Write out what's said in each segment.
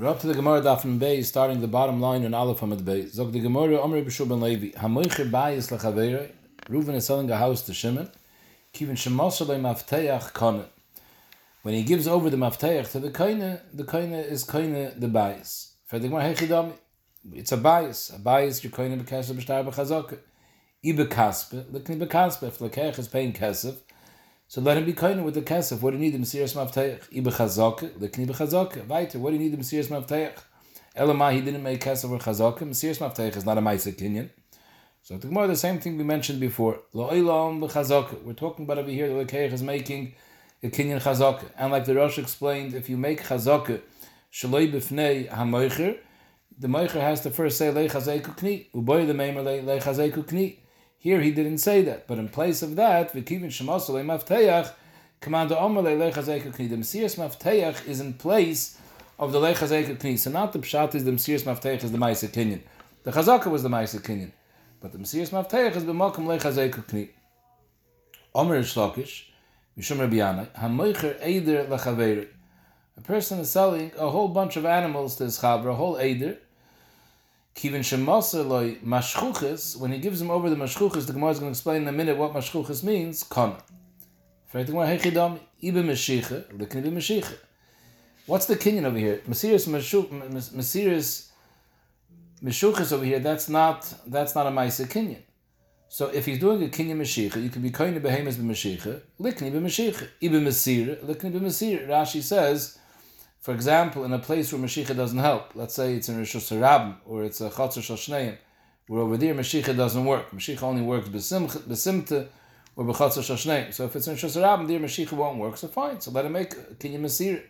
We're up to the Gemara Daf and Bay, starting the bottom line in Aleph Hamad Bay. Zog the Gemara, Omri B'Shur Ben Levi, Hamoicher Bayis Lechaveirei, Reuven is selling a house to Shimon, Kivin Shemoshalei Mafteach Kone. When he gives over the Mafteach to the Koine, the Koine is Koine the Bayis. For the Gemara, Hechidami, it's a Bayis. A Bayis, your Koine B'Kesef B'Shtar B'Chazok. Ibe Kaspe, Likni B'Kaspe, if Lekech is paying Kesef, so let him be kind with the kesef. What do you need the Mesiris? Ibe chazaka, likni bechazaka. Weiter, what do you need the Mesiris Mavteich? Elamai, he didn't make kesef or chazaka. Mesiris Mavteich is not a Maisa Kinyan. So the Gemara, the same thing we mentioned before. Lo olam bechazaka. We're talking about over here, the Lekeich is making a Kinyan chazaka. And like the Rosh explained, if you make chazaka, shaloi b'fnei ha the moicher has to first say le chazeku kni, uboy the meimer le chazeku kni. Here he didn't say that, but in place of that, v'kivin shemasole mafteach, commander omale lechazeka kni. The Mesias mafteach is in place of the lechazeka kni. So not the pshat is the Mesias mafteach is the ma'isa kinyan. The chazaka was the ma'isa kinyan, but the Mesias mafteach is b'makom lechazeka kni. Omer shlokish, mishum Rabbi Yanai, hamoicher eider lechaveir. A person is selling a whole bunch of animals to his chavra, a whole eider, Kivin loy mashchuches, when he gives him over the mashchuches, the Gemara is going to explain in a minute what mashchuches means, kana. What's the kinyan over here? Mesiris Mesiris Meshuchas over here, that's not that's not a Maisa kinyan. So if he's doing a kinyan Meshicha, you can be koine behemoth b'Meshicha, likni b'Meshicha, ibe Mesir, likni b'Mesir. Rashi says for example, in a place where Mashiach doesn't help, let's say it's in Rosh Hashanah or it's a Chatzar Shashneim, where over there Mashiach doesn't work. Mashiach only works besimta or bechatzar Shashneim. So if it's in Rosh Hashanah, there Mashiach won't work, so fine. So let him make Kinyam Masir.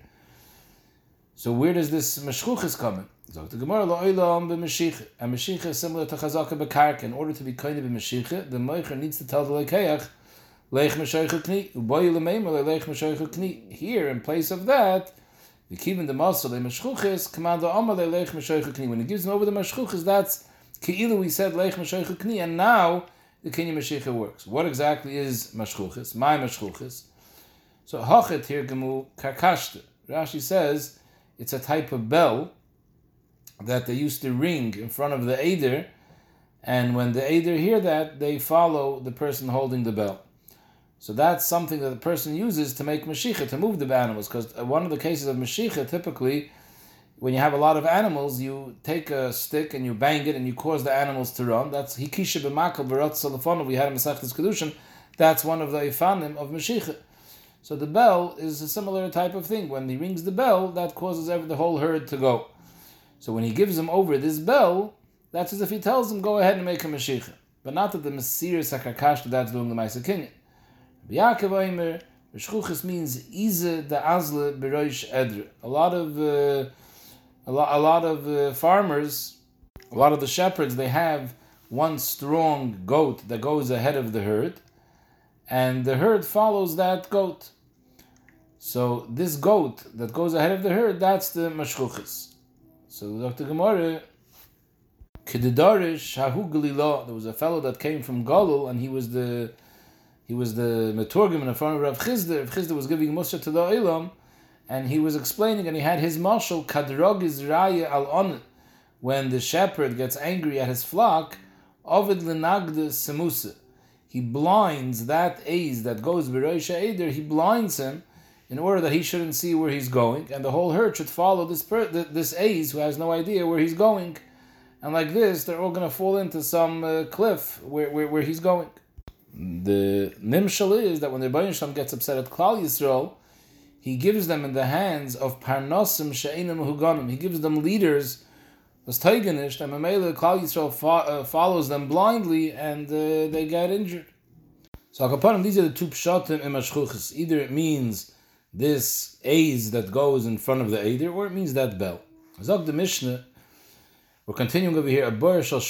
So where does this Mashchuch coming? So the Gemara lo'olam b'Mashiach. And Mashiach is similar to Chazaka b'Karka. In order to be kind of b'Mashiach, the Meicher needs to tell the Lekeach, Leich Mashiach Kni, Uboy Lemeimah Leich Mashiach Kni. Here, in place of that, the kivin the masal the mashchuches command the amal lech mashoich kni. When he gives him over the mashchuches, that's keilu we said lech mashoich kni, and now the kinyan mashiach works. What exactly is mashchuches? My mashchuches. So hachet here gemu karkashte. Rashi says it's a type of bell that they used to ring in front of the Eider, and when the Eider hear that, they follow the person holding the bell. So that's something that the person uses to make mashicha, to move the animals. Because one of the cases of mashicha, typically, when you have a lot of animals, you take a stick and you bang it and you cause the animals to run. That's hikisha b'makal b'rot. We had a Masechtas Kedushin. That's one of the ifanim of mashicha. So the bell is a similar type of thing. When he rings the bell, that causes the whole herd to go. So when he gives them over this bell, that's as if he tells them, go ahead and make a mashicha. But not that the Masir Sakakash that's doing the Maisa Kinyan. Yaakov Shchuchas means Ize the Azle Beroish Edre. A lot of uh, a, lot, a lot of uh, farmers, a lot of the shepherds, they have one strong goat that goes ahead of the herd, and the herd follows that goat. So this goat that goes ahead of the herd, that's the mashchuchis. So Dr. Gemara, Kedidarish Hahu there was a fellow that came from Galul, and he was the he was the Meturgim in front of Rav Chisda. Rav Chisda was giving Musa to the Olam, and he was explaining, and he had his marshal, Kadrog Raya al On, when the shepherd gets angry at his flock, Ovid Lenagda Semusa. He blinds that Aze that goes Beroisha Eder, he blinds him in order that he shouldn't see where he's going, and the whole herd should follow this per- this Aze who has no idea where he's going. And like this, they're all going to fall into some uh, cliff where, where, where he's going the nimshal is that when the Rebbeinu gets upset at Klal Yisrael, he gives them in the hands of parnosim she'inim huganim. He gives them leaders, was teiganish, and Mamela Klal Yisrael fo- uh, follows them blindly, and uh, they get injured. So Akapanim, these are the two pshatim in Mashchuchis. Either it means this A's that goes in front of the Eider, or it means that bell. Zog the Mishnah, we're continuing over here, a bar shal.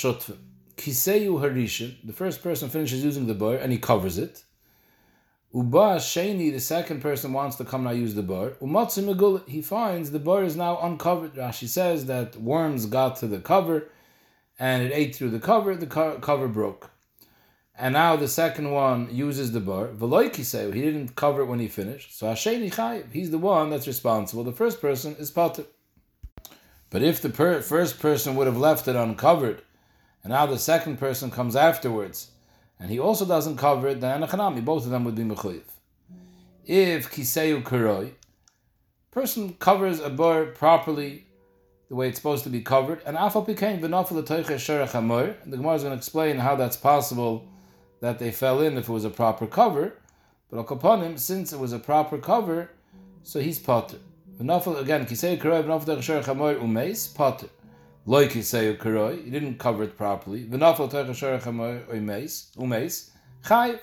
Kiseyu Harisha, the first person finishes using the bar and he covers it. Uba Sheni, the second person wants to come now use the bar. Umatsu he finds the bar is now uncovered. Rashi says that worms got to the cover and it ate through the cover, the co- cover broke. And now the second one uses the bar. Veloy Kiseyu, he didn't cover it when he finished. So Hasheni Chayiv, he's the one that's responsible. The first person is Pater. But if the per- first person would have left it uncovered, and now the second person comes afterwards, and he also doesn't cover it, then anachanami, both of them would be mechuyev. If kiseu kuroi, person covers a bar properly, the way it's supposed to be covered, and afal became v'nafal hamor. The Gemara is going to explain how that's possible that they fell in if it was a proper cover. But upon him, since it was a proper cover, so he's potter. V'nafal again, kisei kuroi v'nafal hamor umeis potter. Loy kisei kuroi, he didn't cover it properly. V'nafal toiche sherach hamor umeis umeis chayiv.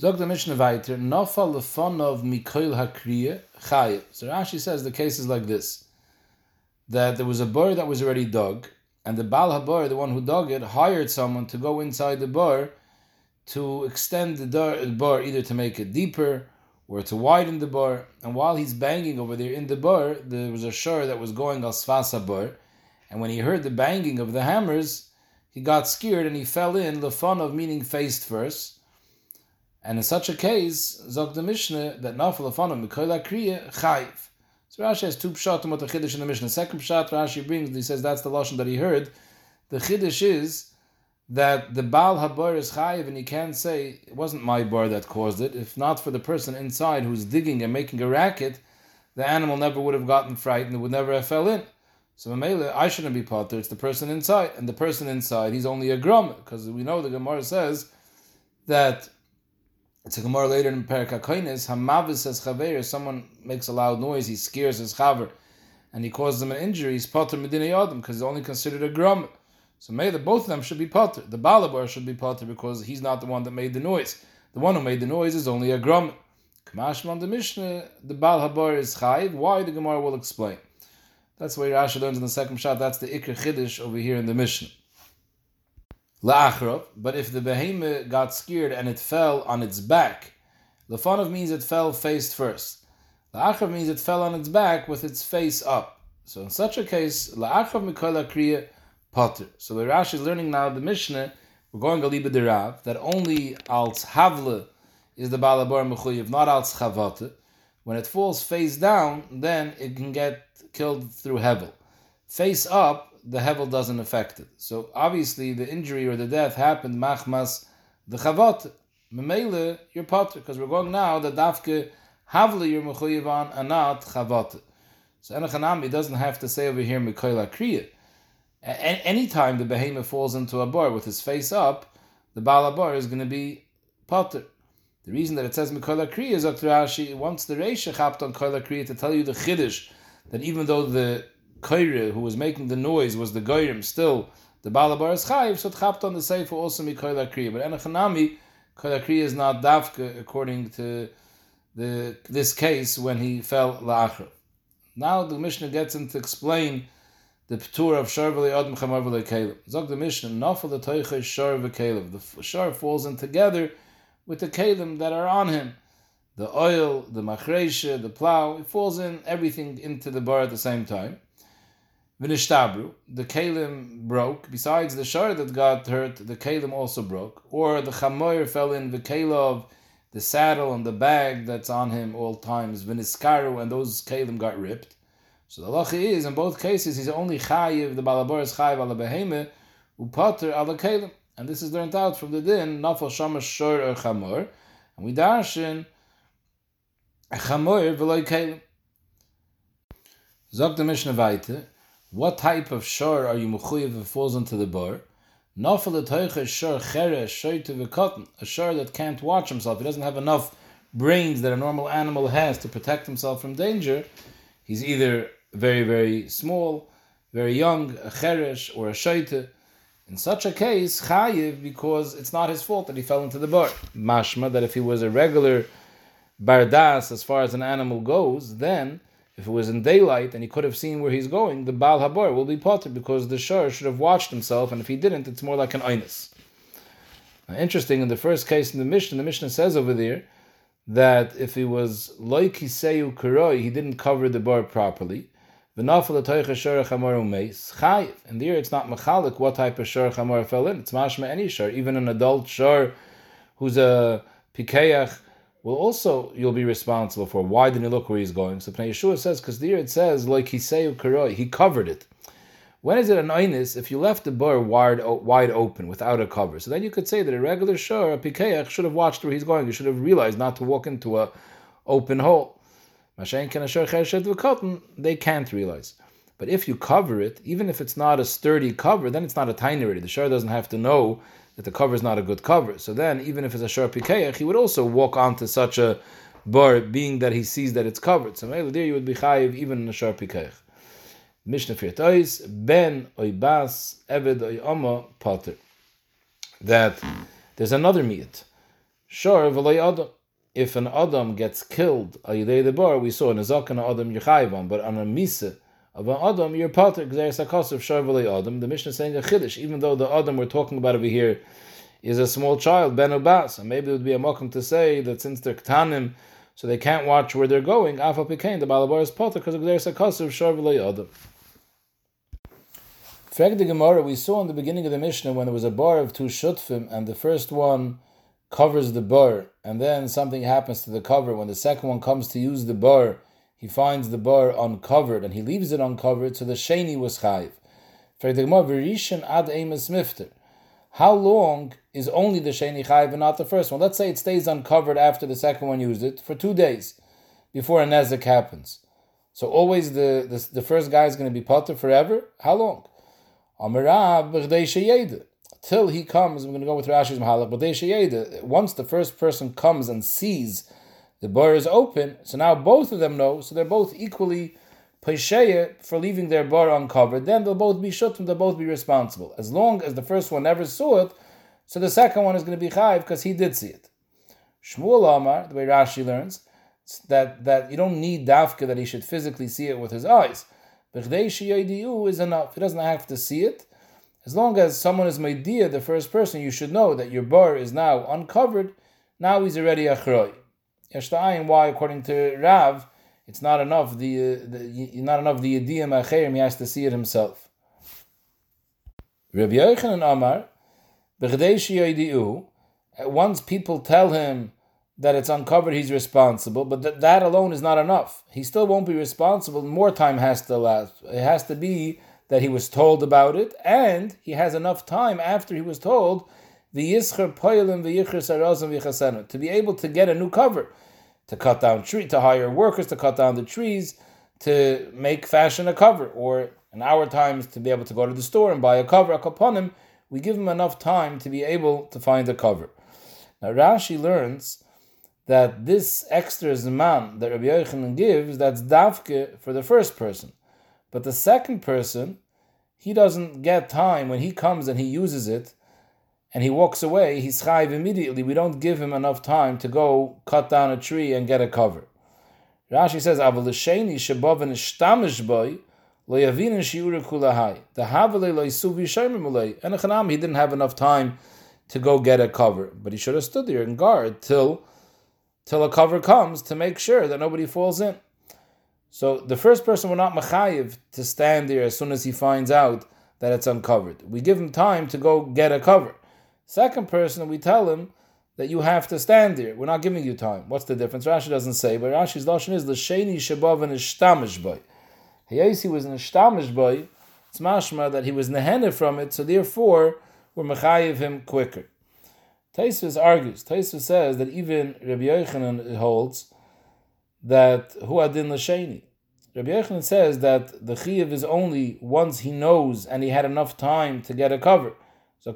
Zog the Mishnah weiter, nafal lefon of mikoil hakriya chayiv. So Rashi says the case is like this that there was a bar that was already dug, and the Baal Habar, the one who dug it, hired someone to go inside the bar to extend the bar either to make it deeper or to widen the bar. And while he's banging over there in the bar, there was a shur that was going al svasa bar, and when he heard the banging of the hammers, he got scared and he fell in lefon of meaning faced first. And in such a case, Zog the Mishnah, that nafal lefon of mikola kriya chayiv. So Rashi has two pshat about the chiddush in the Mishnah. Second pshat Rashi brings, he says that's the lashon that he heard. The chiddush is that the Baal Habar is chayiv, and he can't say it wasn't my bar that caused it. If not for the person inside who's digging and making a racket, the animal never would have gotten frightened; it would never have fell in. So Mamela, I shouldn't be potter. It's the person inside, and the person inside, he's only a grum, because we know the Gemara says that it's a Gemara later in Perak HaKoines, Hamavis says Chaver, someone makes a loud noise, he scares his Chaver, and he causes him an injury, he's Potter Medina Yadim, because he's only considered a Grum. So may the both of them should be Potter. The Balabar should be Potter because he's not the one that made the noise. The one who made the noise is only a Grum. Kamashman the Mishnah, the Bal Habar is Chayiv. Why the Gemara will explain. That's why Rashi learns in the second shot. That's the Ikr Chiddush over here in the Mishnah. La'achrov, but if the behemoth got scared and it fell on its back, lefanov means it fell face first. La'achrov means it fell on its back with its face up. So in such a case, la'achrov mikola kriya potter. So the Rashi is learning now the Mishnah, we're going Galiba Derav, that only als havle is the balabar mechuyev, not als chavate. When it falls face down, then it can get killed through hevel. Face up, the hevel doesn't affect it. So obviously the injury or the death happened machmas the chavot. Memele, you're potter, because we're going now the dafke havle you're mechuyev on and not chavot. So Enochanami doesn't have to say over here mikoila kriya. Anytime the behemoth falls into a bar with his face up, the balabar is going to be potter. The reason that it says mikoila kriya is Dr. Rashi wants the reisha chapped on koila kriya to tell you the chiddush that even though the Kaira, who was making the noise, was the Goyim, still the Balabar is Chayiv, so Tchapt on the Sefer also Mikoila Kriya. But Enochanami, Koila Kriya is not Davka according to the this case when he fell La'achra. Now the Mishnah gets him to explain the Ptur of Shar V'le Adam Chamar V'le. Zog the Mishnah, Nafal the Toicha Shar V'Kaleb. The Shar falls in together with the Kalim that are on him. The oil, the machresha, the plow, it falls in everything into the bar at the same time. V'nishtabru, the kalim broke. Besides the shar that got hurt, the kalim also broke. Or the chamoyer fell in the kalov, the saddle and the bag that's on him all times. V'niskaru, and those kalim got ripped. So the halacha is, in both cases, he's only chayiv, the balabor is chayiv ala beheme, upater ala kalim. And this is learned out from the din, nafal shamash shor or chamor. And we darshan, a chamoyer v'loy kalim. Zog the Mishnah weiter, what type of shor are you mechuyev if falls into the bar? Nafal etoicha shor cheresh shoyte v'kotten, a shor that can't watch himself. He doesn't have enough brains that a normal animal has to protect himself from danger. He's either very, very small, very young, a cheresh or a shoyte. In such a case, chayiv, because it's not his fault that he fell into the bar. Mashma, that if he was a regular bardas as far as an animal goes, then if it was in daylight and he could have seen where he's going, the Baal Habar will be potter because the Shar should have watched himself, and if he didn't, it's more like an Einus. Interesting, in the first case in the Mishnah, the Mishnah says over there that if he was loiki seyu kuroi, he didn't cover the bar properly. And there it's not machalik what type of shar chamor fell in. It's mashma any shar, even an adult shar who's a pikeach will also you'll be responsible for. Why didn't you look where he's going? So Pnei Yehoshua says, because there it says, like Hiseu Karoi, he covered it. When is it an einis if you left the bar wide, wide open without a cover? So then you could say that a regular shur, a pikeach, should have watched where he's going. He should have realized not to walk into a open hole. They can't realize. But if you cover it, even if it's not a sturdy cover, then it's not a tiny. The shur doesn't have to know that the cover is not a good cover. So then, even if it's a shur pikeach, he would also walk onto such a bar, being that he sees that it's covered. So maybe there you would be chayiv even in a shur pikeach. Mishnah Firtois, Ben Oibas, Eved Oyama, Potter. That there's another meat. Sure, V'loy Adam. If an Adam gets killed, Ayidei the bar, we saw in a Zakan Adam Yechayvan, but on a Misa of an Adam, you're Potter, Gzer Sakosov, Sure, V'loy Adam. The Mishnah is saying a Chiddush, even though the Adam we're talking about over here is a small child, Ben Obas. And maybe it would be a mokum to say that since they're Ktanim, so they can't watch where they're going, Afa Pekain, the Balabar is Potter, because of Gzer Sakosov, Sure, V'loy Adam. Frag the Gemara, we saw in the beginning of the Mishnah when there was a bar of two shutfim, and the first one covers the bar, and then something happens to the cover. When the second one comes to use the bar, he finds the bar uncovered, and he leaves it uncovered, so the sheni was chayiv. How long is only the sheni chayiv and not the first one? Let's say it stays uncovered after the second one used it for two days before a nezek happens. So always the, the, the first guy is going to be potter forever? How long? Till he comes, I'm going to go with Rashi's Mahalach, but once the first person comes and sees the bar is open, so now both of them know, so they're both equally Pesheya for leaving their bar uncovered, then they'll both be shutim, they'll both be responsible. As long as the first one never saw it, so the second one is going to be chayiv because he did see it. Shmuel Amar, the way Rashi learns, that, that you don't need dafka that he should physically see it with his eyes. B'chdei is enough. He doesn't have to see it. As long as someone is Maidia, the first person, you should know that your bar is now uncovered. Now he's already achroi. Yashta'ayin, why, according to Rav, it's not enough the, uh, the not enough the yediyim acherim, he has to see it himself. Rabbi Yochanan Amar, once people tell him that it's uncovered, he's responsible, but th- that alone is not enough. He still won't be responsible. More time has to last. It has to be that he was told about it, and he has enough time after he was told the yischer poilim v'yicher to be able to get a new cover, to cut down tree, to hire workers to cut down the trees, to make fashion a cover, or in our times to be able to go to the store and buy a cover. Upon him, we give him enough time to be able to find a cover. Now Rashi learns that this extra zman that Rabbi Yochanan gives, that's davke for the first person. But the second person, he doesn't get time when he comes and he uses it and he walks away, he's chayiv immediately. We don't give him enough time to go cut down a tree and get a cover. Rashi says, "Aval l'sheni shebavin ishtamish boy lo yavin shiura kulahai the havale lo yisuv yishayim mulei." And he didn't have enough time to go get a cover, but he should have stood there and guard till till a cover comes to make sure that nobody falls in. So the first person will not machayiv to stand there as soon as he finds out that it's uncovered. We give him time to go get a cover. Second person, we tell him that you have to stand there. We're not giving you time. What's the difference? Rashi doesn't say, but Rashi's lashon is the sheni shabav and ishtamish boy. He was an ishtamish boy. It's mashma that he was nehene from it, so therefore we're machayiv him quicker. Taisvis argues. Taisvis says that even Rabbi Yochanan holds that hu adin l'sheni. Rabbi Yochanan says that the chiyuv is only once he knows and he had enough time to get a cover. The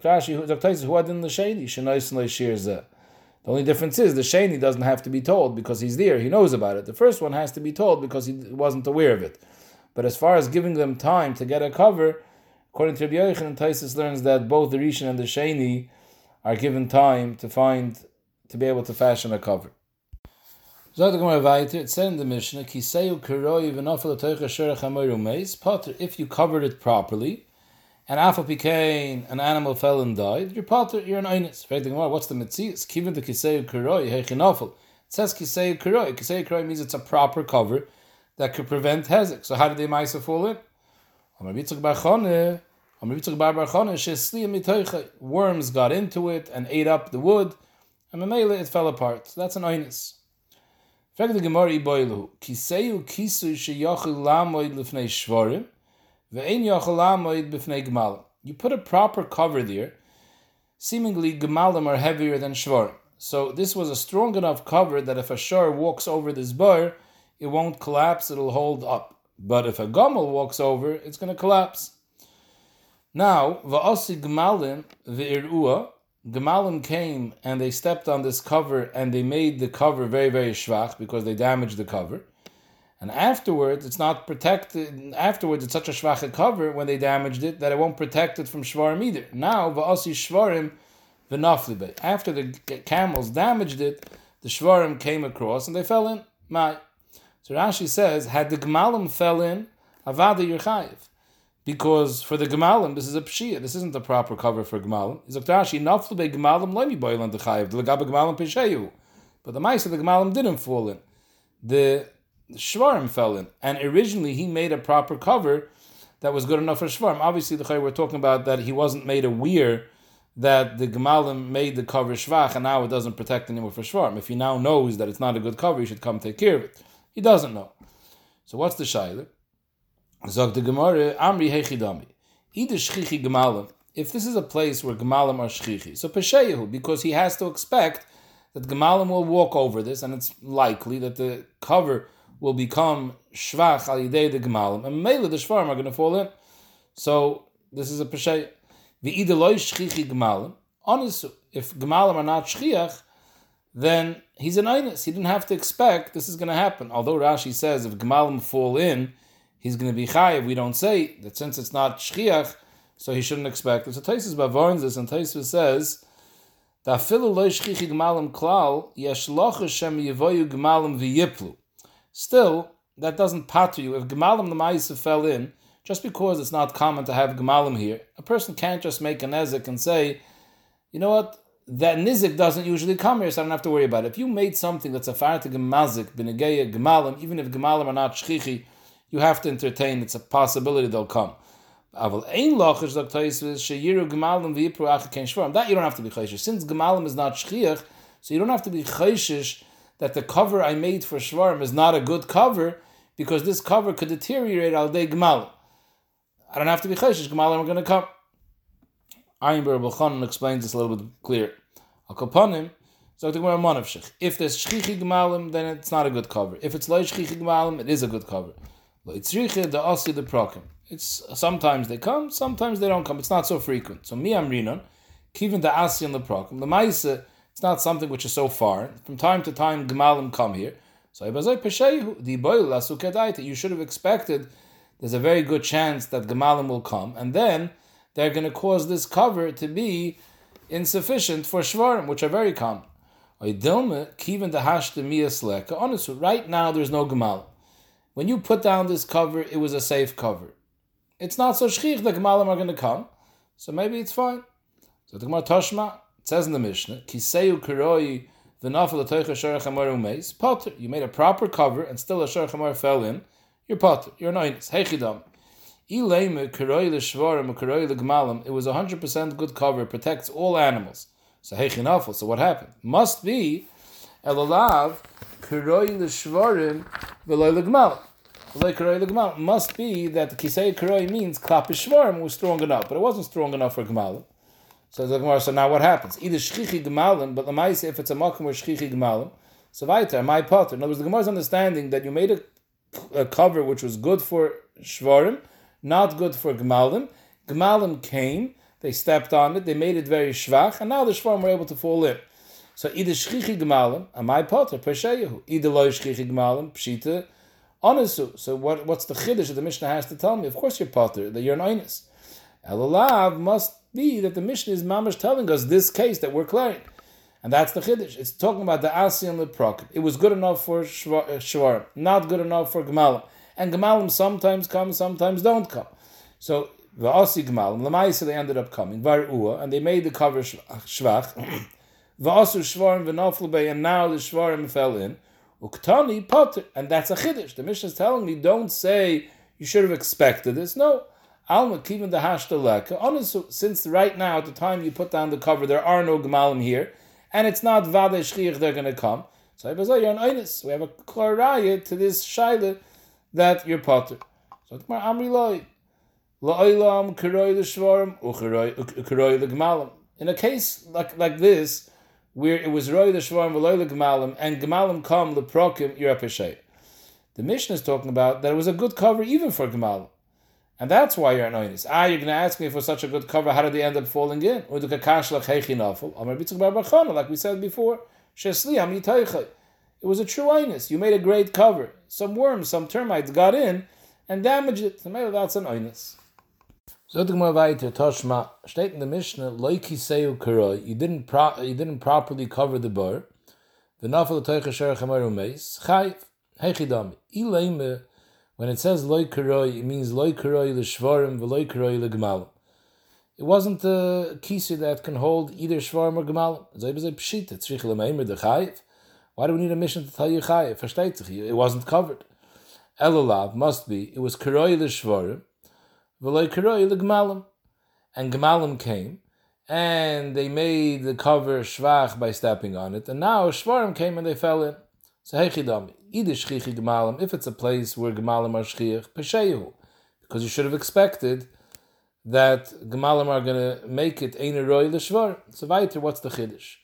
only difference is the sheni doesn't have to be told because he's there, he knows about it. The first one has to be told because he wasn't aware of it. But as far as giving them time to get a cover, according to Rabbi Yochanan, Taisus learns that both the Rishon and the Sheni are given time to find to be able to fashion a cover. It said in the Mishnah, Potter, if you covered it properly, and Alpha became an animal fell and died, you're Potter, you're an Einis. What's the Metzias? Kivin the Kiseu Kuroi, Hechinofel. It says Kiseu Kuroi. Kiseu Kuroi means it's a proper cover that could prevent Hezek. So how did the Maisa fall in? Worms got into it and ate up the wood, and Mamela it fell apart. So that's an oinus. Frag the Gemara Iboilu, Kiseu kisu b'fnei gemalim. You put a proper cover there, seemingly gemalim are heavier than shvarim. So this was a strong enough cover that if a shor walks over this bar, it won't collapse, it'll hold up. But if a gomel walks over, it's going to collapse. Now, va'asi gemalim ve'irua, gemalim came and they stepped on this cover and they made the cover very, very schwach because they damaged the cover. And afterwards, it's not protected. Afterwards, it's such a schwache cover when they damaged it that it won't protect it from shvarim either. Now, va'asi shvarim v'naflibe. After the camels damaged it, the shvarim came across and they fell in. My. So Rashi says, had the gemalim fell in, avada yerchayiv because for the Gemalim, this is a Pshia. This isn't the proper cover for Gemalim. He's Rashi, Naflu be Gemalim loimi boilan dechayiv, the Lagabe Gemalim Peshayu. But the mice of the Gemalim didn't fall in. The Shvarim fell in. And originally he made a proper cover that was good enough for Shvarim. Obviously, the Chay we're talking about that he wasn't made aware that the Gemalim made the cover Shvach and now it doesn't protect anymore for Shvarim. If he now knows that it's not a good cover, he should come take care of it. He doesn't know. So what's the Shaila? Zog the Gemara, Amri Hechidami. Ida Shchichi Gemalim. If this is a place where Gemalim are Shchichi, so Pesheyahu, because he has to expect that Gemalim will walk over this, and it's likely that the cover will become Shvach al Yidei the Gemalim, and Mela the Shvarim are going to fall in. So this is a Pesheyahu. The Ida Loi Shchichi Gemalim. Honestly, if Gemalim are not Shchiach, then he's an Inus. He didn't have to expect this is going to happen. Although Rashi says if Gemalim fall in, he's going to be chayiv. We don't say that since it's not shchiach, so he shouldn't expect it. So Taisus bavarns this, and Taisus says that filu loy shchichi gmalim klal yesh shem yevoyu gmalim. Still, that doesn't patter you. If gemalim the ma'isa fell in, just because it's not common to have gemalim here, a person can't just make a nezik and say, you know what, that nizik doesn't usually come here, so I don't have to worry about it. If you made something that's a to gemazik, b'negeya gemalim, even if gemalim are not shchichi, you have to entertain. It's a possibility they'll come. That you don't have to be chayshish. Since gemalim is not shchiach, so you don't have to be chayshish that the cover I made for shvarim is not a good cover because this cover could deteriorate al day gemalim. I don't have to be chayshish. Gemalim are going to come. Ayin Bar explains this a little bit clearer. So If there's shchichi gemalim, then it's not a good cover. If it's low shchichi gemalim, it is a good cover. It's the Asi the Prokim. It's sometimes they come, sometimes they don't come. It's not so frequent. So mi amrinon, kivin the asi and the prokim. The ma'isa, it's not something which is so far. From time to time, gemalim come here. So you should have expected. There's a very good chance that gemalim will come, and then they're going to cause this cover to be insufficient for shvarim, which are very common. Right now, there's no gemalim when you put down this cover, it was a safe cover. It's not so shchich that Gemalim are going to come, so maybe it's fine. So the Gemara Toshma says in the Mishnah, Kiseu Kuroi v'nafel atoicha sharach amar umeis, potter. You made a proper cover and still a sharach amar fell in, you're potter, you're anointed. Heichidam. Ileme kuroi l'shvarim kuroi l'gmalim, it was a 100% good cover, it protects all animals. So heichinafel, so what happened? Must be, elalav kuroi l'shvarim v'loi l'gmalim must be that Kisei Karoi means Klap Shvarim was strong enough, but it wasn't strong enough for Gemalim. So the Gemara, so now what happens? Either Shchichi Gemalim, but Lamais, if it's a Makim or Shchichi Gemalim, so Vaiter, my potter. In other words, the Gemara's understanding that you made a, a cover which was good for Shvarim, not good for Gemalim. Gemalim came, they stepped on it, they made it very Shvach, and now the Shvarim were able to fall in. So either Shchichi Gemalim, and my potter, Peshayahu. Either Lo Shchichi Gemalim, Pshita, Onasu. So what, what's the chiddush that the Mishnah has to tell me? Of course you're potter, that you're an oinus. Elalav must be that the Mishnah is mamash telling us this case that we're clearing. And that's the chiddush. It's talking about the asi and the. It was good enough for uh, shvar, not good enough for gemalim. And gemalim sometimes come, sometimes don't come. So the asi gemalim, lamaisa they ended up coming, var ua, and they made the cover shvach. Va'asu shvarim v'naflu and now the shvarim fell in. Uktani potter, and that's a chiddush. The Mishnah is telling me, don't say you should have expected this. No, alma kivin the hashtaleka. Since right now, at the time you put down the cover, there are no gemalim here, and it's not vade shchiach they're going to come. So you're an Einis. We have a klaraya to this shaila that you're potter. So Amri loy. La'olam kiroi l'shvarim u'kiroi l'gmalim. In a case like like this, where it was roi l'shvarim v'loi l'gmalim, and gemalim come l'prokim, you're a The mission is talking about that it was a good cover even for gemalim. And that's why you're an oinis. Ah, you're going to ask me for such a good cover, how did they end up falling in? Like we said before, it was a true oinis. You made a great cover. Some worms, some termites got in and damaged it. That's an oinis. So the Gemara weiter, Toshma, steht in the Mishnah, loiki seu karoi, you didn't pro- you didn't properly cover the bar. The nafel teicha sher chamaru meis, chayv, hechidami, when it says loy karoi, it means loy karoi l'shvarim v'loy karoi l'gemalim. It wasn't a kisi that can hold either shvarim or gemalim. Zay pshita, tzrich de chayv. Why do we need a mission to tell you chayv? Versteht sich, it wasn't covered. Elolav must be, it was karoi l'shvarim, and Gemalim came, and they made the cover shvach by stepping on it, and now Shvarim came and they fell in. So Hechidam, either Gemalim, if it's a place where Gemalim are Shchich, Pesheyu, because you should have expected that Gemalim are going to make it Ein Roy L'Shvar. So weiter, what's the Chiddush?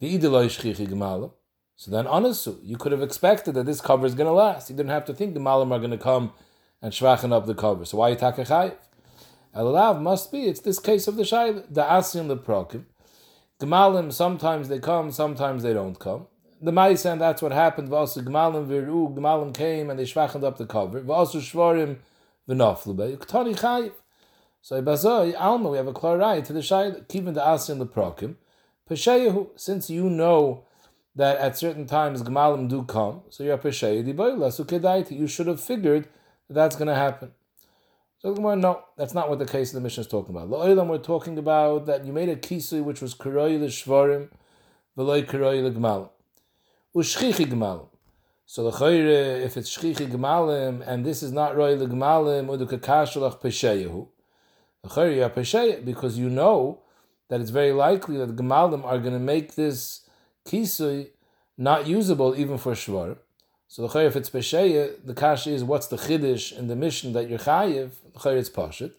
The Ideloi Shchichi Gemalim. So then, honestly, you could have expected that this cover is going to last. You didn't have to think Gemalim are going to come and shvachen up the cover. So why you take a chayiv? Elav must be, it's this case of the shayla, the asin the prokim. Gemalim, sometimes they come, sometimes they don't come. The Maisa, and that's what happened. Vasu Gemalim viru, Gemalim came and they shvachened up the cover. Vasu shvarim v'noflu Ktani chayiv. So Ibazoi, Alma, we have a klarai to the shayla, keeping the asin the prokim. Pesheyahu, since you know that at certain times Gemalim do come, so you're Pesheyahu, you should have figured that's going to happen. So no, that's not what the case of the mission is talking about. La'olam, we're talking about that you made a kisui which was kuroi l'shvarim, v'loi kuroi l'gmalim. Ushchichi gmalim. So the chayre, if it's shchichi gmalim, and this is not roi l'gmalim, the kakashalach pesheyahu, the chayre you pesheya, because you know that it's very likely that gmalim are going to make this kisui not usable even for shvarim. So the if it's pesheya, the kash is what's the chiddush in the mission that you're chayiv. The chayiv it's pashit.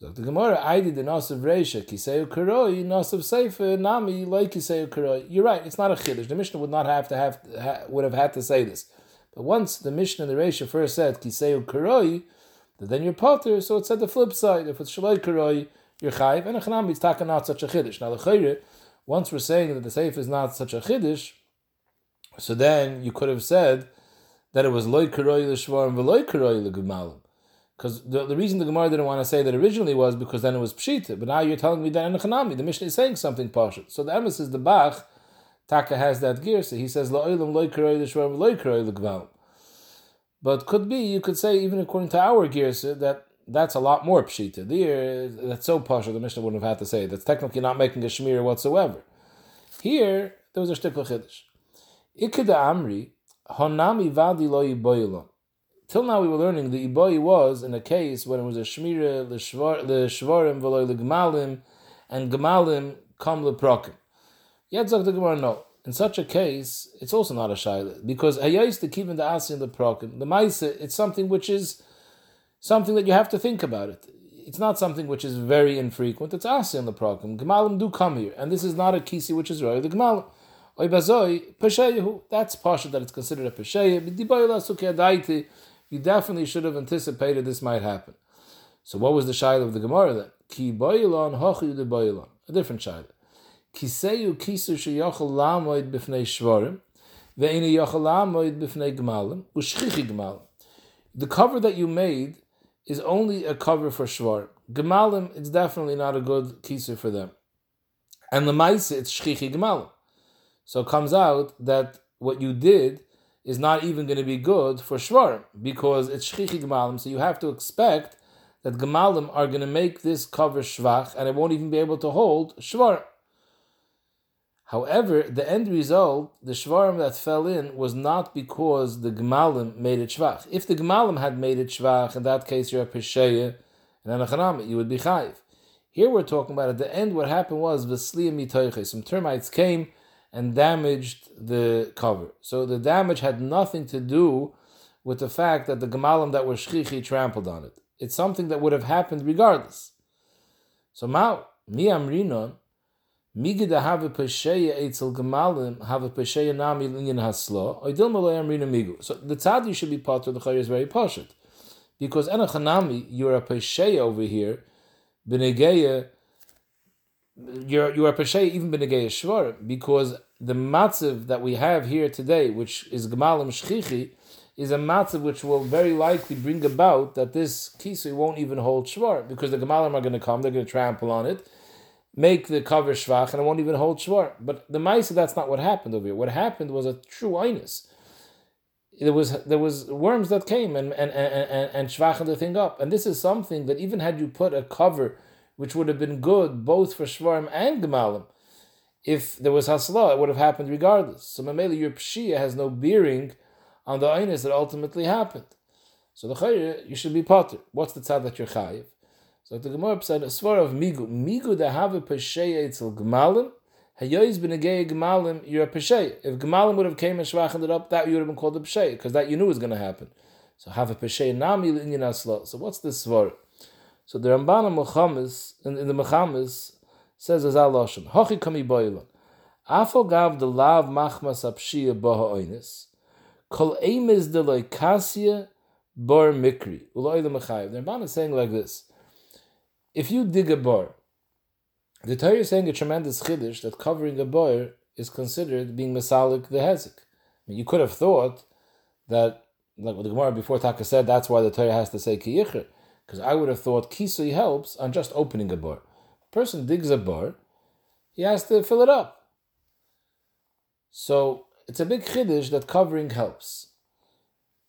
So the Gemara, I did the nasav reisha kiseu karoi nasav seifa nami like kiseu karoi. You're right. It's not a chiddush. The mission would not have to have ha, would have had to say this. But once the mission in the reisha first said kiseu karoi, then you're potter. So it said the flip side. If it's shaloi karoi, you're chayiv, and a chanami it's taka not such a chiddush. Now the chayre, once we're saying that the seif is not such a chiddush, so then you could have said that it was loy l'shvar and veloy karoi l'gumalim. Because the, the reason the Gemara didn't want to say that originally was because then it was pshita, but now you're telling me that in the Mishnah is saying something pashut. So the emes is the Bach, Taka has that gear, so he says loy l'gumalim. But could be, you could say, even according to our gear, that that's a lot more pshita. There, uh, that's so pashut, the Mishnah wouldn't have had to say it. That's technically not making a shmir whatsoever. Here, there was a shtickle chiddush. Ikeda Amri, Honami vadi lo Till now we were learning the iboy was in a case when it was a shmira l'shvarim v'loy l'gmalim and gemalim come leprokim. Yet zog the Gemara no. In such a case, it's also not a shaila because hayais to keep in the asi in the prokim. The ma'isa, it's something which is something that you have to think about it. It's not something which is very infrequent. It's asi in the prokim. Gemalim do come here, and this is not a kisi which is roy the gemalim. That's partial that it's considered a Pesheya. You definitely should have anticipated this might happen. So what was the Shaila of the Gemara then? Ki Boilon, de. A different Shaila. Kiseyu kisu sheyachal lamoid b'fnei shvarim, ve'ina yachal lamoid b'fnei gemalim, u'shchichi. The cover that you made is only a cover for shvarim. Gemalim, it's definitely not a good kisu for them. And the Maisa, it's shchichi gemalim. So it comes out that what you did is not even going to be good for shvarim because it's shchichi gemalim. So you have to expect that gemalim are going to make this cover shvach and it won't even be able to hold shvarim. However, the end result, the shvarim that fell in, was not because the gemalim made it shvach. If the gemalim had made it shvach, in that case you're a pesheya and anachanami, you would be chayiv. Here we're talking about at the end. What happened was v'sliya mitoiche. Some termites came and damaged the cover. So the damage had nothing to do with the fact that the gemalim that were shchichi trampled on it. It's something that would have happened regardless. So now, mi amrinon, migi da have pesheya etzel gemalim have pesheya nami linyan haslo, oidil malay amrina migu. So the tzadi should be part of the chayr is very poshut. Because enachanami, you're a pesheya over here, benegeya, you're you're a peshay even b'negei shvar because the matzav that we have here today, which is gemalim shchichi, is a matzav which will very likely bring about that this kisui won't even hold shvar because the gemalim are going to come, they're going to trample on it, make the cover shvach, and it won't even hold shvar. But the ma'isa that's not what happened over here. What happened was a true einus. There was there was worms that came and and and and, and the thing up, and this is something that even had you put a cover which would have been good both for Shvarim and Gemalim. If there was Hasla, it would have happened regardless. So Mamela, your Pshia has no bearing on the Ainis that ultimately happened. So the Chayr, you should be potter. What's the tzad that you're chayiv? So the Gemara said, a svar of Migu. Migu da have a Pesheya etzel Gemalim, Hayoiz b'negei Gemalim, you're a Pesheya. If Gemalim would have came and shvachened it up, that you would have been called a Pesheya, because that you knew was going to happen. So have a Pesheya nami in Asla. So what's this svar? So the Ramban Muhammad's in, in the Muhammad's says as Aloshan, Hochi kami boilan. Afo gav the lav machmas apshia boha oinis. Kol eimis de loy kasya bar mikri. Uloy the mechayev. The Ramban is saying like this. If you dig a bar, the Torah is saying a tremendous chiddush that covering a bar is considered being masalik the hezek. I mean, you could have thought that, like the Gemara before Taka said, that's why the Torah has to say kiyichir. Because I would have thought kisui helps on just opening a bar. Person digs a bar, he has to fill it up. So it's a big chiddush that covering helps.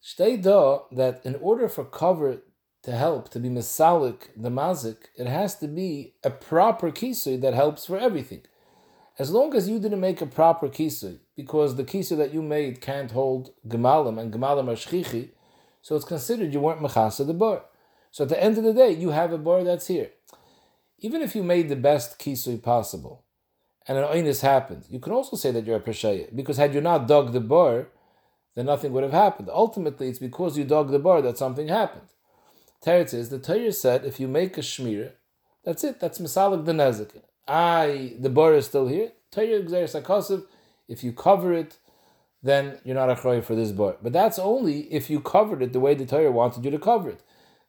Stay da that in order for cover to help to be misalik the mazik, it has to be a proper kisui that helps for everything. As long as you didn't make a proper kisui, because the kisui that you made can't hold gemalim and gemalim are shchichi, so it's considered you weren't mechasa the bar. So at the end of the day, you have a bar that's here. Even if you made the best kisui possible, and an oinus happened, you can also say that you're a pesheya, because had you not dug the bar, then nothing would have happened. Ultimately, it's because you dug the bar that something happened. Teretz is the Torah said if you make a shmira, that's it. That's misalik the nezik. I the bar is still here. Torah exeris If you cover it, then you're not a for this bar. But that's only if you covered it the way the Torah wanted you to cover it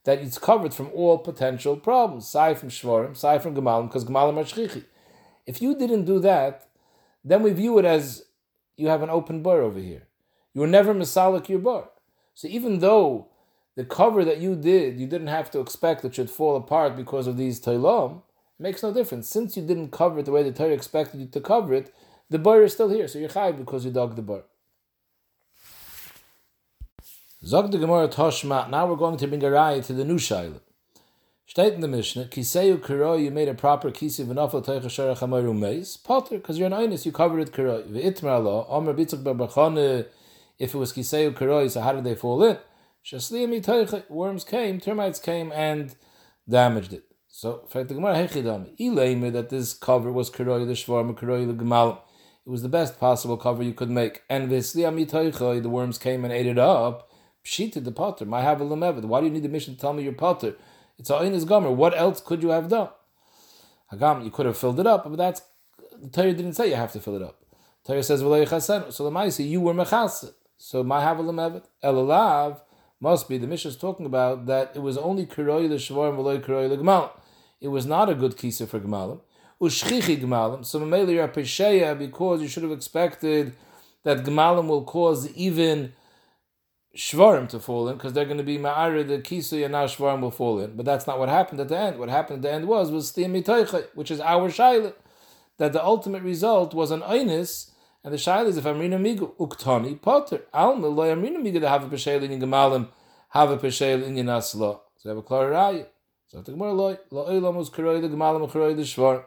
that it's covered from all potential problems, aside from shvarim, aside from gemalim, because gemalim are shchichi. If you didn't do that, then we view it as you have an open bar over here. You were never misalik your bar. So even though the cover that you did, you didn't have to expect it should fall apart because of these tailam, makes no difference. Since you didn't cover it the way the Torah expected you to cover it, the bar is still here. So you're chayv because you dug the bar. Zog the Gemara Toshma, now we're going to bring a raya to the new Shaila. State in the Mishnah, Kiseyu Kiroi, you made a proper kisi v'nafel teicha sherach hamaru meis, potter, because you're an einus, you covered it Kiro. V'itmar Allah, Omer bitzuk barbachone, if it was Kiseyu Kiroi, so how did they fall in? Shasliyam teicha, worms came, termites came and damaged it. So, fact, the Gemara hechidami, ileimer that this cover was Kiroi, the shvarm, Kiro, the. It was the best possible cover you could make. And v'sliyam teicha, the worms came and ate it up. Pshita the potter. My have a. Why do you need the mission to tell me you're potter? It's all in his gomer. What else could you have done? Hagam, you could have filled it up, but that's the Torah didn't say you have to fill it up. The Torah says v'lo yichasen. So lemaisi you were mechas. So my have a lemevet. Elalav must be the mission is talking about that it was only kiroi l'shvarim v'lo kiroi l'gmal. It was not a good kisa for gemalim. Ushchichi gemalim. So mameli you're because you should have expected that gemalim will cause even shvarim to fall in because they're going to be ma'ara the kisui and now shvarim will fall in. But that's not what happened at the end. What happened at the end was was stiyam which is our shaila, that the ultimate result was an einis. And the shaila is if amrina migu uktani potter alma lo amrina migu to have a peshail in gemalim have a peshail in yinasla. So have a klar raya. So the gemara lo lo olam was karoi the gemalim karoi the shvar.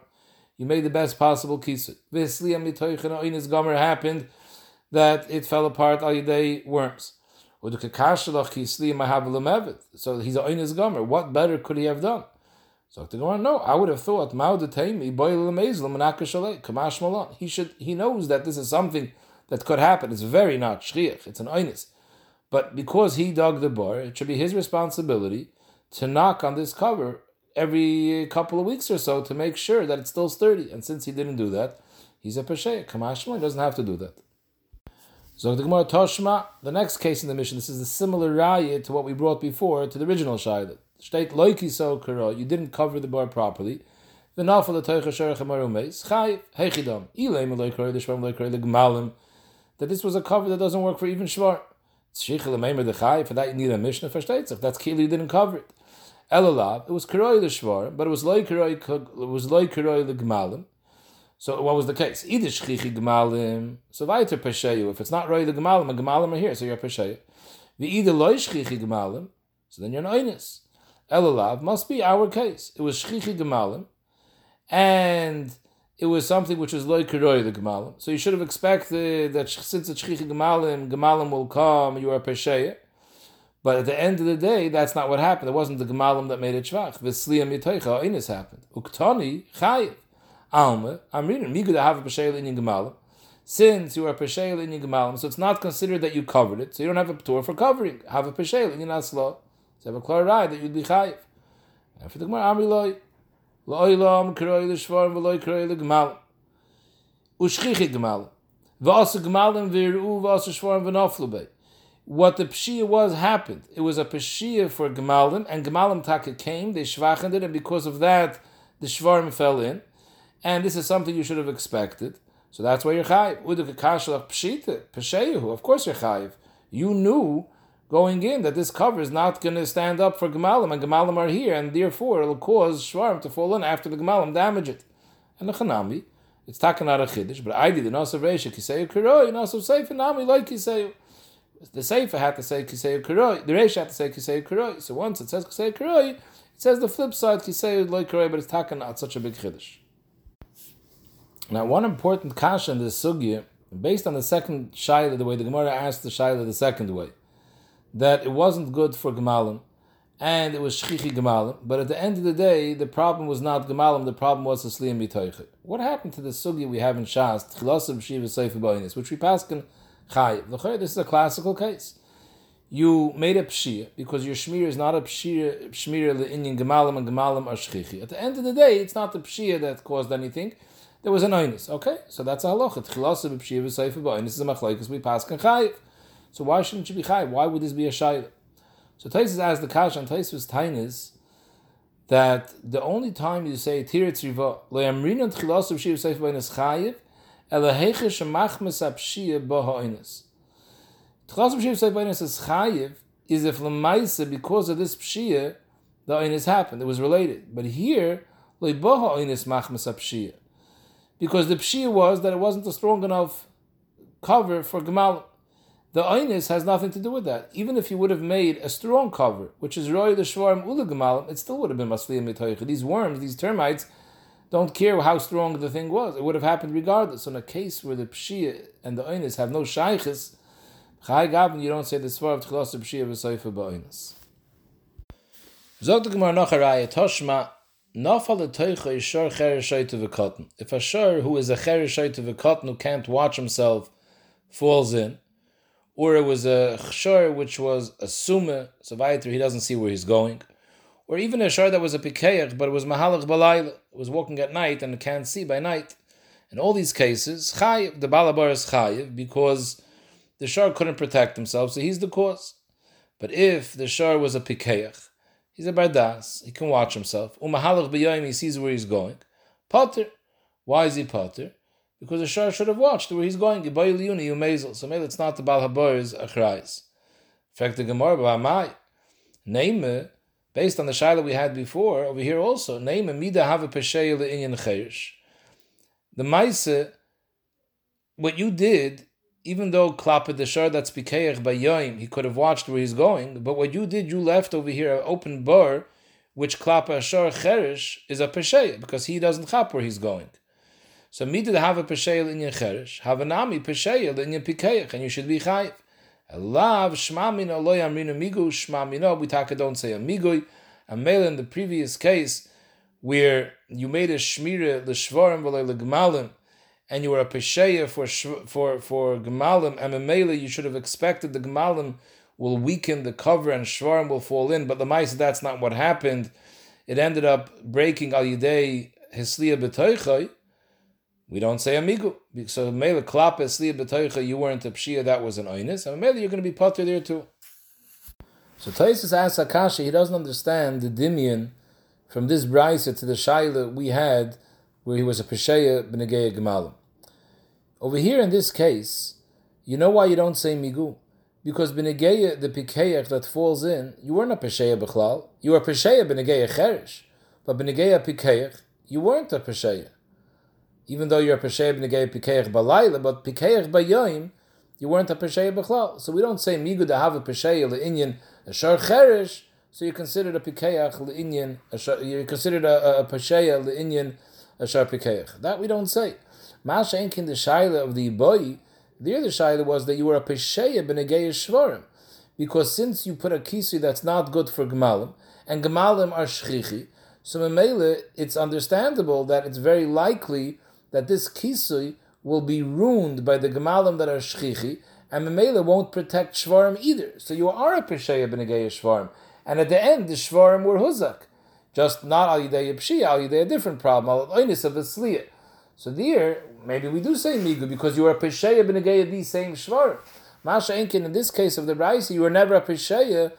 You made the best possible kisui. Visli amitoich and einis gomer happened that it fell apart all day worms. So he's a Oinus Gomer. What better could he have done? So the Gemara, no, I would have thought He should he knows that this is something that could happen. It's very not shriach, it's an oinis. But because he dug the bar, it should be his responsibility to knock on this cover every couple of weeks or so to make sure that it's still sturdy. And since he didn't do that, he's a. Kamashma, he doesn't have to do that. So the Gemara Toshma, the next case in the mission, this is a similar raya to what we brought before to the original shayla. State loiki so kara, you didn't cover the bar properly. The nafal the teicha sherach amarumes chayiv hechidam. That this was a cover that doesn't work for even shvar. Shichel meimer the chayiv for that you need a mishnah for. If that's kili, you didn't cover it. Elalav, it was karoi the shvar, but it was loy karoi it was loy karoi the gmalim. So what was the case? Either shchichi gemalim, so weiter pesheyu. If it's not roy the gemalim, a gemalim are here, so you're pesheyu. The either loy shchichi gemalim, so then you're an oinus. Elalav must be our case. It was shchichi gemalim, and it was something which was loy kiroy the gemalim. So you should have expected that since it's shchichi gemalim, gemalim will come, you are pesheya. But at the end of the day, that's not what happened. It wasn't the gemalim that made it shvach. V'sliyam yitoicha oinus happened. Uktani chayiv. Alma, I'm reading Migu to have a pesheya in gemalim. Since you are pesheya in gemalim, so it's not considered that you covered it, so you don't have a tour for covering. Have a pesheya in asla. So have a right that you'd be chayiv. And for the Gemara, Amri loy, loy lam kroi l'shvar v'loy kroi l'gemalim. Ushchichi gemalim. V'asa gemalim v'ir'u v'asa shvar v'noflu. What the pshia was happened. It was a pshia for gemalim, and gemalim taka came, they shvachened it, and because of that, the shvarim fell in. And this is something you should have expected. So that's why you're chayiv. Uduk kashalach pshita, pesheyahu. Of course you're chayiv. You knew going in that this cover is not going to stand up for Gemalim, and Gemalim are here, and therefore it'll cause Shvarm to fall in after the Gemalim damage it. And the Chanami, it's of Chiddush, but I did the Nasav Reisha, Kiseyu Kiroi, Nasav Seifa Nami, like Kiseyu. The Seifa had to say Kiseyu Kiroi, the Reisha had to say Kiseyu Kiroi. So once it says Kiseyu Kiroi, it says the flip side, Kiseyu like Kiroi, but it's taken out such a big Chiddush. Now, one important kasha in this sugya, based on the second shaila, the way the Gemara asked the shaila the second way, that it wasn't good for Gemalim, and it was Shchichi Gemalim, but at the end of the day, the problem was not Gemalim, the problem was Asliyam B'toichet. What happened to the sugya we have in Shas, Tchilasim Shiva Seif B'oinis, which we pass in Chayiv? This is a classical case. You made a pshia because your shmir is not a pshia shmir in gemalim and gemalim are shchichi. At the end of the day, it's not the pshia that caused anything there was an oinus. Okay, so that's a halacha. Tchilasa b'pshiva seifa b'oinus is a machlekes we pass chayiv. So why shouldn't you be chayiv? Why would this be a shayla? So Taisus asked the kash on Taisus tainis that the only time you say tiritz riva le'amrina tchilasa b'pshiva seifa b'oinus chayiv elaheche shemachmes apshia b'oinus. Tchilasa b'pshiva seifa b'oinus is chayiv is if lemaisa because of this pshia the oinus happened. It was related, but here leiboha oinus machmes apshia because the pshia was that it wasn't a strong enough cover for Gemal. The Einis has nothing to do with that. Even if you would have made a strong cover, which is Roy the Shvarim Ula Gemal, it still would have been Masliyah Mitoich. These worms, these termites, don't care how strong the thing was. It would have happened regardless. So in a case where the Pshia and the Einis have no Shaykhis, Chai Gavin, you don't say the Svar of Tchilas Pshia v'Soifa Ba'Einis. Zot the Gemara Nacharaya Toshma Nafal teicha is shor chereshoyte v'kotn. If a shor who is a chereshoyte v'kotn who can't watch himself falls in, or it was a shor which was a sume, so he doesn't see where he's going, or even a shor that was a pikeach, but it was mahalach balayla, was walking at night and can't see by night. In all these cases, chayiv, the balabar is chayiv, because the shor couldn't protect himself, so he's the cause. But if the shor was a pikeach, He's a bardas. He can watch himself. Um, Umahalach b'yoyim, he sees where he's going. Potter. Why is he potter? Because the shah should have watched where he's going. So maybe it's not the Bal Habor's achrayis. Fact, the Gemara b'amai. Name, based on the shayla we had before, over here also, name mida have a pesheya le'inyan chayrish. The maise, what you did even though klapid the shar that's pikeach by yoim, he could have watched where he's going. But what you did, you left over here an open bar, which klapa shar cherish is a pesheya because he doesn't chap where he's going. So me did have a pesheya in your cherish, have an nami pesheya in your pikeach, and you should be chayiv. Elav shmamina loy amrina migu shmamina. We talk don't say amigui. And in the previous case where you made a shmira l'shvarim v'le l'gmalim, and you were a pesheya for for for gemalim, and memela you should have expected the gemalim will weaken the cover and shvarim will fall in. But the mice that's not what happened. It ended up breaking al yidei hisliya b'toichai. We don't say amigu. So mele klap hisliya b'toichai. You weren't a pshia. That was an oinis. And mele you're going to be potter there too. So Taisus asks Akashi. He doesn't understand the dimion from this brisa to the shaila we had where he was a pesheya b'negeya gemalim. Over here in this case, you know why you don't say migu? Because b'negeya, the pikeach that falls in, you weren't a pesheya b'chlal. You were pesheya b'negeya cherish. But b'negeya pikeach, you weren't a pesheya. Even though you're a pesheya b'negeya pikeach balayla, but pikeach bayoim, you weren't a pesheya b'chlal. So we don't say migu to have a pesheya le'inyan a shar cherish, so you're considered a pikeach le'inyan, you're considered a, a, a pesheya le'inyan a shar pikeach. That we don't say. Masha Enkin the Shaila of the boy, the other Shaila was that you were a Pesheya Benegeya Shvarim. Because since you put a kisui that's not good for Gemalim, and Gemalim are Shchichi, so Memele, it's understandable that it's very likely that this kisui will be ruined by the Gemalim that are Shchichi, and Memele won't protect Shvarim either. So you are a Pesheya Benegeya Shvarim. And at the end, the Shvarim were Huzak. Just not Al Yidei Pshia, Al Yidei a different problem, Al Oinis of the Sliyah. So there, maybe we do say migu because you are a pesheya b'negeya these same shvar. Masha Enkin, in this case of the Raisi, you were never a pesheya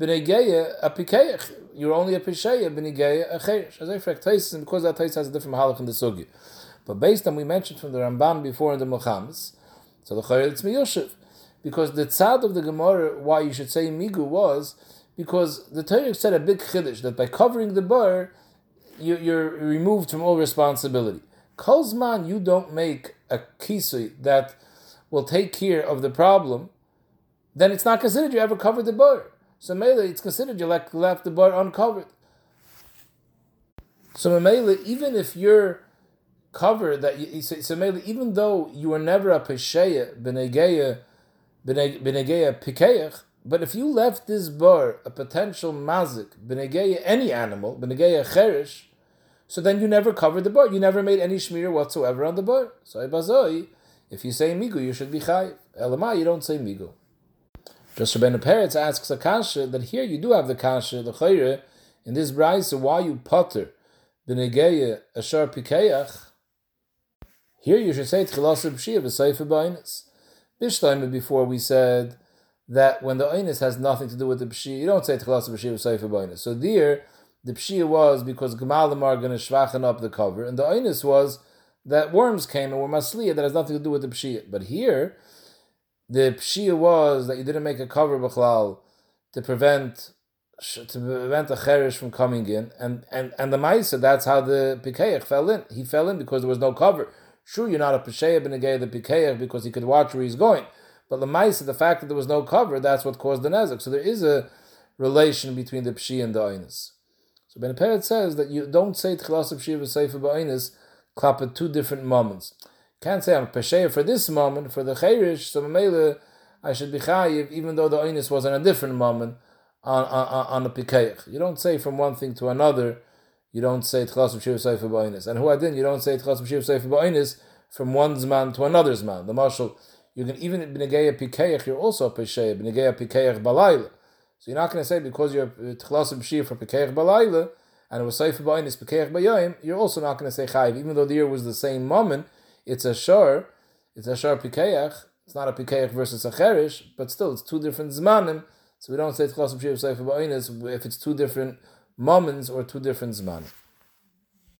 b'negeya a pikeich. You were only a pesheya b'negeya a cheresh. As I fact, and because that tais has a different halach in the sugi. But based on we mentioned from the Ramban before in the Muhammad's, so the chayil it's miyoshev. Because the tzad of the Gemara, why you should say migu was because the Torah said a big chiddush that by covering the bar, you, you're removed from all responsibility. Kolzman, you don't make a kisui that will take care of the problem, then it's not considered you ever covered the bar. So Mele, it's considered you left, left the bar uncovered. So Mele, even if you're covered, that you, so, so Mele, even though you were never a pesheya benegeya benegeya pikeach, but if you left this bar a potential mazik benegeya any animal benegeya cherish, so then you never covered the bar. You never made any shmir whatsoever on the bar. So if you say migu, you should be chayiv. Elamai, you don't say migu. Just Rabbeinu Peretz asks a kasha that here you do have the kasha, the chayre, in this brayse, why you potter b'negeya ashar pikeach. Here you should say tchilas b'shia b'seifa b'ainis. Bishtaim before we said that when the ainis has nothing to do with the b'shia, you don't say tchilas b'shia b'seifa b'ainis. So there, the pshia was because gemalim are going to shvachen up the cover, and the oinus was that worms came and were masliya that has nothing to do with the pshia. But here, the pshia was that you didn't make a cover b'chlal to prevent to prevent a cherish from coming in, and and and the ma'isa that's how the pikeach fell in. He fell in because there was no cover. Sure, you're not a pesheya b'negay the pikeach because he could watch where he's going, but the ma'isa, the fact that there was no cover, that's what caused the nezek. So there is a relation between the pshia and the oinus. So Ben Peret says that you don't say Tchilas of Shiva Seifa Ba'inis clap at two different moments. Can't say I'm Pesheya for this moment, for the Cherish, so Mamela, I should be Chayiv, even though the Oinis was in a different moment on, on, on the Pikeich. You don't say from one thing to another, you don't say Tchilas of Shiva Seifa Ba'inis. And who I didn't, you don't say Tchilas of Shiva Seifa Ba'inis from one's man to another's man. The marshal, you can even B'negeya Pikeich, you're also a Pesheya, B'negeya Pikeich Balayla. So you're not going to say because you're uh, tchlas b'shir for pekeich balayla and it was safe ba'in is pekeich b'yoyim, you're also not going to say chayiv, even though the year was the same moment. It's a shar, it's a shar pekeich. It's not a pekeich versus a cherish, but still it's two different zmanim. So we don't say tchlas b'shir sefer ba'in if it's two different moments or two different zmanim.